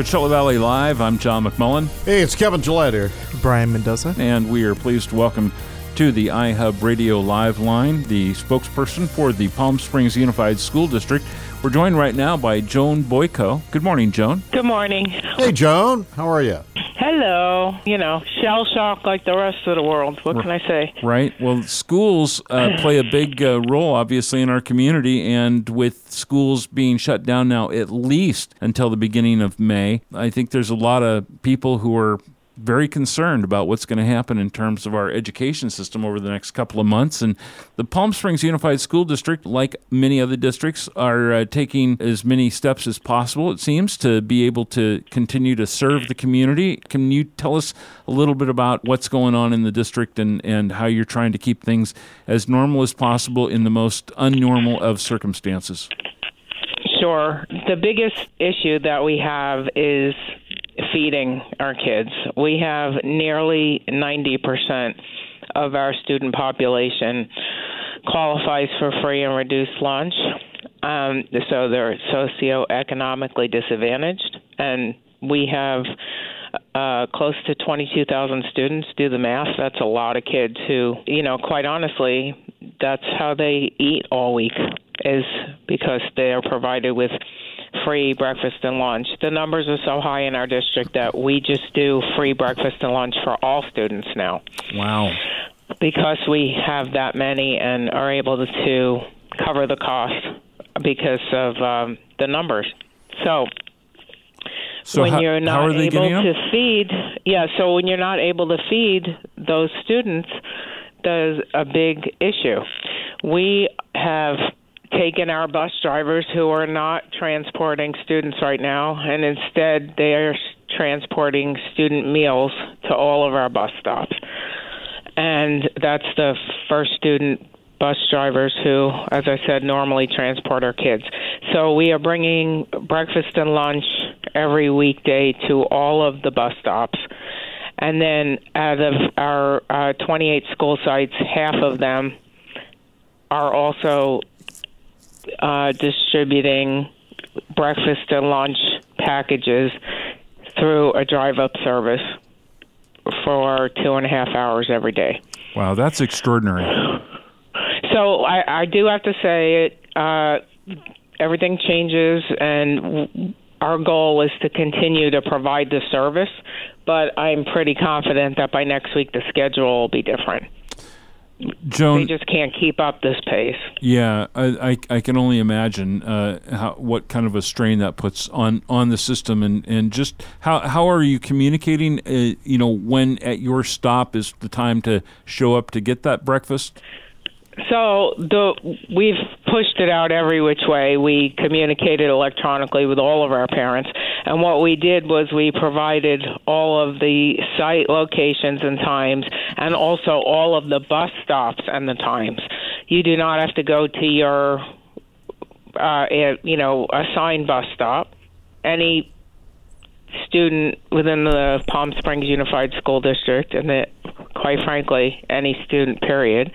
Coachella Valley Live. I'm John McMullen. Hey, it's Kevin Gillette here. Brian Mendoza. And we are pleased to welcome to the iHeartRadio Live line the spokesperson for the Palm Springs Unified School District. We're joined right now by Joan Boiko. Good morning, Joan. Good morning. Hey, Joan. How are you? Hello. You know, shell shock like the rest of the world. What can I say? Right. Well, schools uh, play a big uh, role, obviously, in our community, and with schools being shut down now at least until the beginning of May, I think there's a lot of people who are very concerned about what's going to happen in terms of our education system over the next couple of months. And the Palm Springs Unified School District, like many other districts, are uh, taking as many steps as possible, it seems, to be able to continue to serve the community. Can you tell us a little bit about what's going on in the district and, and how you're trying to keep things as normal as possible in the most unnormal of circumstances? Sure. The biggest issue that we have is feeding our kids. We have nearly 90% of our student population qualifies for free and reduced lunch. Um, so they're socioeconomically disadvantaged. And we have uh, close to 22,000 students. Do the math. That's a lot of kids who, you know, quite honestly, that's how they eat all week, is because they are provided with free breakfast and lunch. The numbers are so high in our district that we just do free breakfast and lunch for all students now. Wow. Because we have that many and are able to cover the cost because of um, the numbers. So, so when how, you're not able to feed, yeah, so when you're not able to feed those students, there's a big issue. We have taken our bus drivers who are not transporting students right now, and instead they are transporting student meals to all of our bus stops. And that's the first student bus drivers who, as I said, normally transport our kids. So we are bringing breakfast and lunch every weekday to all of the bus stops. And then out of our uh, 28 school sites, half of them are also uh, distributing breakfast and lunch packages through a drive up service for two and a half hours every day. Wow, that's extraordinary. So I, I do have to say it. Uh, everything changes, and our goal is to continue to provide the service. But I'm pretty confident that by next week the schedule will be different. Joan, they just can't keep up this pace. Yeah, I, I, I can only imagine uh, how, what kind of a strain that puts on, on the system, and, and just how how are you communicating? Uh, you know, when at your stop is the time to show up to get that breakfast. So the we've pushed it out every which way. We communicated electronically with all of our parents, and what we did was we provided all of the site locations and times, and also all of the bus stops and the times. You do not have to go to your, uh, you know, assigned bus stop. Any student within the Palm Springs Unified School District, and that, quite frankly, any student period,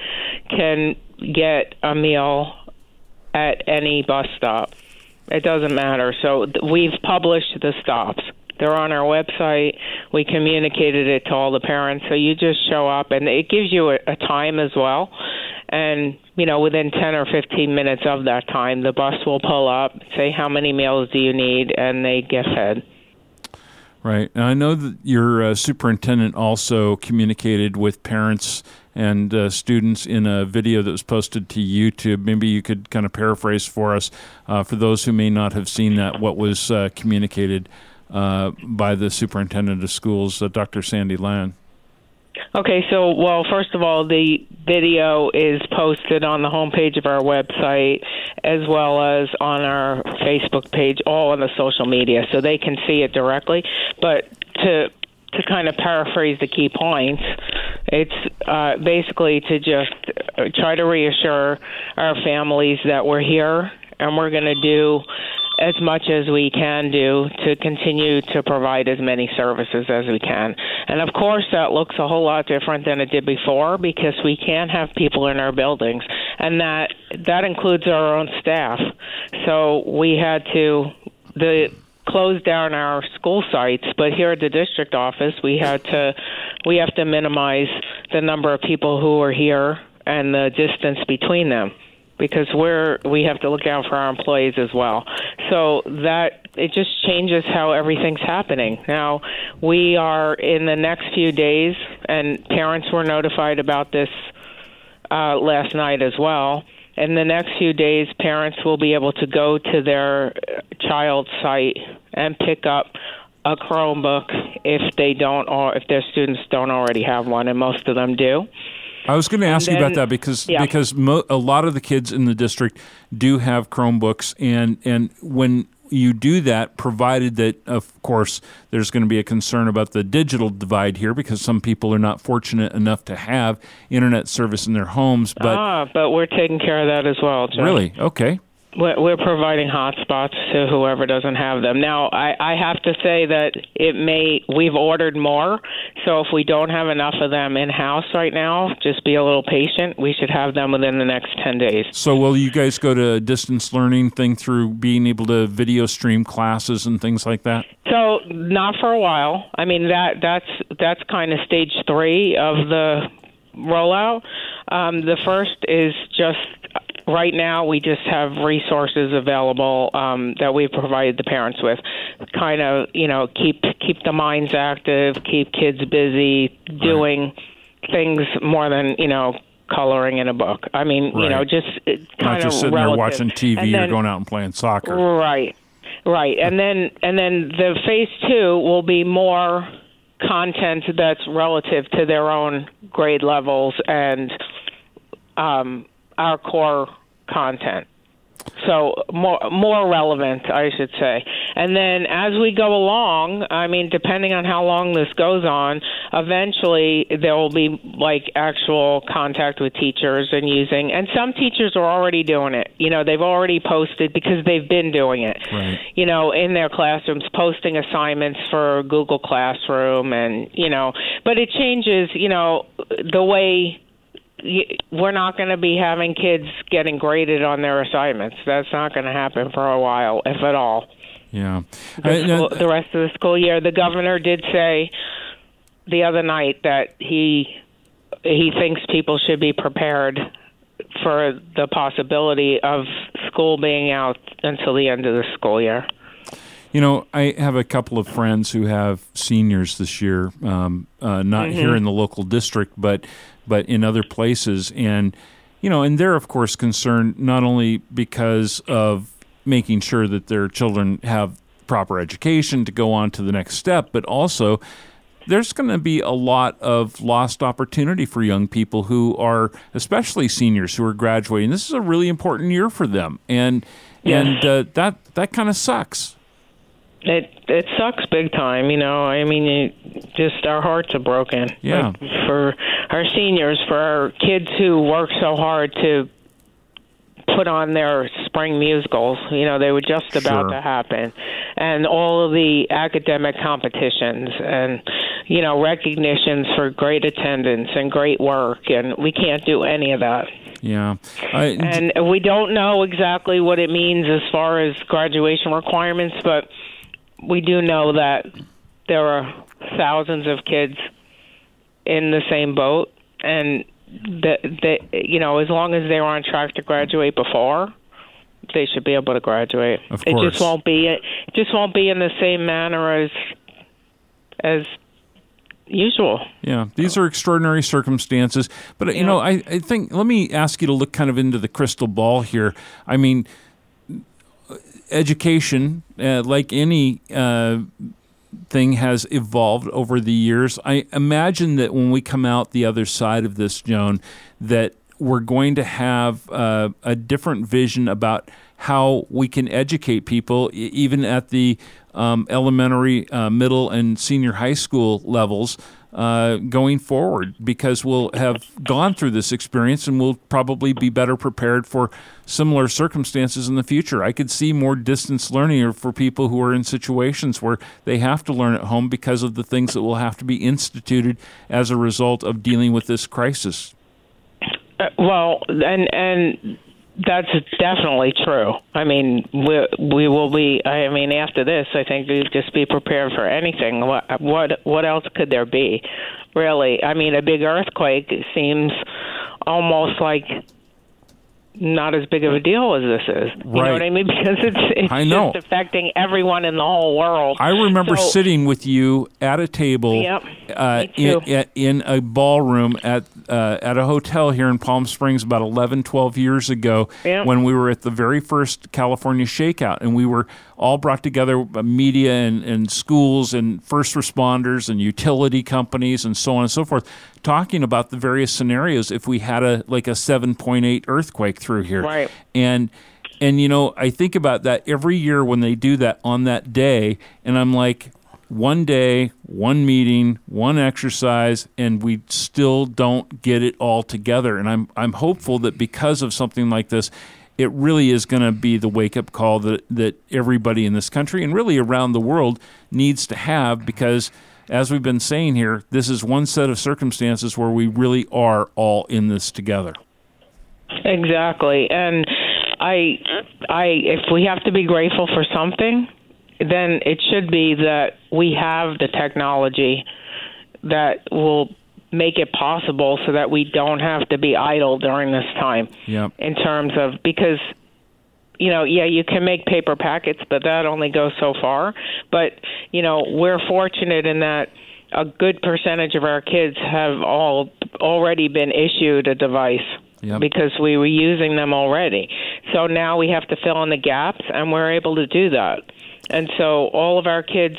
can get a meal at any bus stop. It doesn't matter. So we've published the stops. They're on our website. We communicated it to all the parents. So you just show up, and it gives you a, a time as well. And you know, within 10 or 15 minutes of that time, the bus will pull up, say how many meals do you need, and they get fed. Right. And I know that your uh, superintendent also communicated with parents and uh, students in a video that was posted to YouTube. Maybe you could kind of paraphrase for us, uh, for those who may not have seen that, what was uh, communicated uh, by the superintendent of schools, uh, Dr. Sandy Lyon. Okay, so well, first of all, the video is posted on the homepage of our website as well as on our Facebook page, all on the social media, so they can see it directly. But to to kind of paraphrase the key points, it's uh, basically to just try to reassure our families that we're here and we're going to do as much as we can do to continue to provide as many services as we can. And of course, that looks a whole lot different than it did before because we can't have people in our buildings, and that that includes our own staff. So we had to the closed down our school sites, but here at the district office, we had to we have to minimize the number of people who are here and the distance between them because we're we have to look out for our employees as well. So that it just changes how everything's happening. Now we are in the next few days, and parents were notified about this uh, last night as well. In the next few days, parents will be able to go to their child site and pick up a Chromebook if they don't, or if their students don't already have one, and most of them do. I was going to ask then, you about that because yeah. because mo- a lot of the kids in the district do have Chromebooks, and and when you do that, provided that of course there's going to be a concern about the digital divide here because some people are not fortunate enough to have internet service in their homes. But ah, but we're taking care of that as well. John. really, okay. We're we're providing hotspots to whoever doesn't have them. Now, I, I have to say that it may we've ordered more, so if we don't have enough of them in house right now, just be a little patient. We should have them within the next ten days. So will you guys go to a distance learning thing through being able to video stream classes and things like that? So not for a while. I mean that that's that's kind of stage three of the rollout. Um, the first is just right now we just have resources available um, that we've provided the parents with kind of you know keep keep the minds active keep kids busy doing things more than you know coloring in a book i mean you know Right. just uh, Not kind just of sitting relative. there watching TV And or going out and playing soccer. Right, right, and then and then the phase two will be more content that's relative to their own grade levels and um, our core content. So more more relevant, I should say. And then as we go along, I mean, depending on how long this goes on, eventually there will be like actual contact with teachers and using. And some teachers are already doing it. You know, they've already posted because they've been doing it. Right. You know, in their classrooms, posting assignments for Google Classroom, and you know, but it changes. You know, the way we're not going to be having kids getting graded on their assignments. That's not going to happen for a while, if at all. Yeah. The, I- school, the rest of the school year, the governor did say the other night that he he thinks people should be prepared for the possibility of school being out until the end of the school year. You know, I have a couple of friends who have seniors this year, um, uh, not Mm-hmm. here in the local district, but but in other places, and you know, and they're of course concerned not only because of making sure that their children have proper education to go on to the next step, but also there's going to be a lot of lost opportunity for young people who are, especially seniors who are graduating. This is a really important year for them, and and uh, that that kind of sucks. It it sucks big time, you know. I mean, it, just our hearts are broken. Yeah. Like, for our seniors, for our kids who work so hard to put on their spring musicals. You know, they were just about Sure. to happen, and all of the academic competitions and you know recognitions for great attendance and great work, and we can't do any of that. Yeah, I, And we don't know exactly what it means as far as graduation requirements, but we do know that there are thousands of kids in the same boat, and that that you know, as long as they're on track to graduate before, they should be able to graduate. Of course. It just won't be it just won't be in the same manner as as usual. Yeah, these are extraordinary circumstances. But, you know, I, I think, let me ask you to look kind of into the crystal ball here. I mean, education, uh, like any uh, thing, has evolved over the years. I imagine that when we come out the other side of this, Joan, that we're going to have uh, a different vision about how we can educate people, even at the um, elementary, uh, middle, and senior high school levels. Uh, going forward, because we'll have gone through this experience and we'll probably be better prepared for similar circumstances in the future. I could see more distance learning for people who are in situations where they have to learn at home because of the things that will have to be instituted as a result of dealing with this crisis. Uh, well, and and That's definitely true. I mean, we we will be. I mean, after this, I think we just be prepared for anything. What what what else could there be? Really, I mean, a big earthquake seems almost like not as big of a deal as this is. You Right. know what I mean? Because it's it's I know. just affecting everyone in the whole world. I remember So- sitting with you at a table Yep, uh, in, at- in a ballroom at uh, at a hotel here in Palm Springs about 11, 12 years ago Yep. when we were at the very first California Shakeout. And we were all brought together, uh, media and, and schools and first responders and utility companies and so on and so forth, talking about the various scenarios if we had a like a 7.8 earthquake through here. Right. And and you know, I think about that every year when they do that on that day, and I'm like, one day, one meeting, one exercise, and we still don't get it all together. And I'm I'm hopeful that because of something like this, it really is going to be the wake up call that that everybody in this country and really around the world needs to have because. As we've been saying here, this is one set of circumstances where we really are all in this together. Exactly. And I I if we have to be grateful for something, then it should be that we have the technology that will make it possible so that we don't have to be idle during this time Yep. in terms of because you know, yeah, you can make paper packets, but that only goes so far. But, you know, we're fortunate in that a good percentage of our kids have all already been issued a device Yep. because we were using them already. So now we have to fill in the gaps, and we're able to do that. And so all of our kids,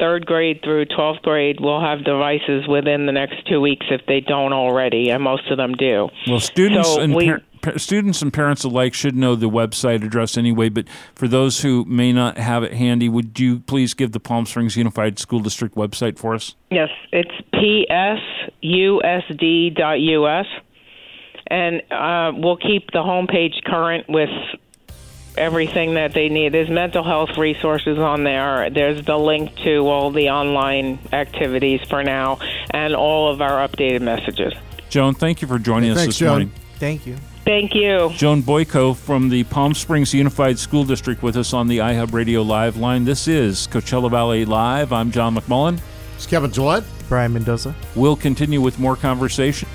third grade through 12th grade, will have devices within the next two weeks if they don't already, and most of them do. Well, students So and we- par- pa- students and parents alike should know the website address anyway. But for those who may not have it handy, would you please give the Palm Springs Unified School District website for us? Yes, it's psusd.us, and uh, we'll keep the homepage current with everything that they need. There's mental health resources on there. There's the link to all the online activities for now, and all of our updated messages. Joan, thank you for joining us Thanks, this Joan. morning. Thank you. Thank you. Joan Boiko from the Palm Springs Unified School District with us on the iHeartRadio Live line. This is Coachella Valley Live. I'm John McMullen. It's Kevin Gillette. Brian Mendoza. We'll continue with more conversation.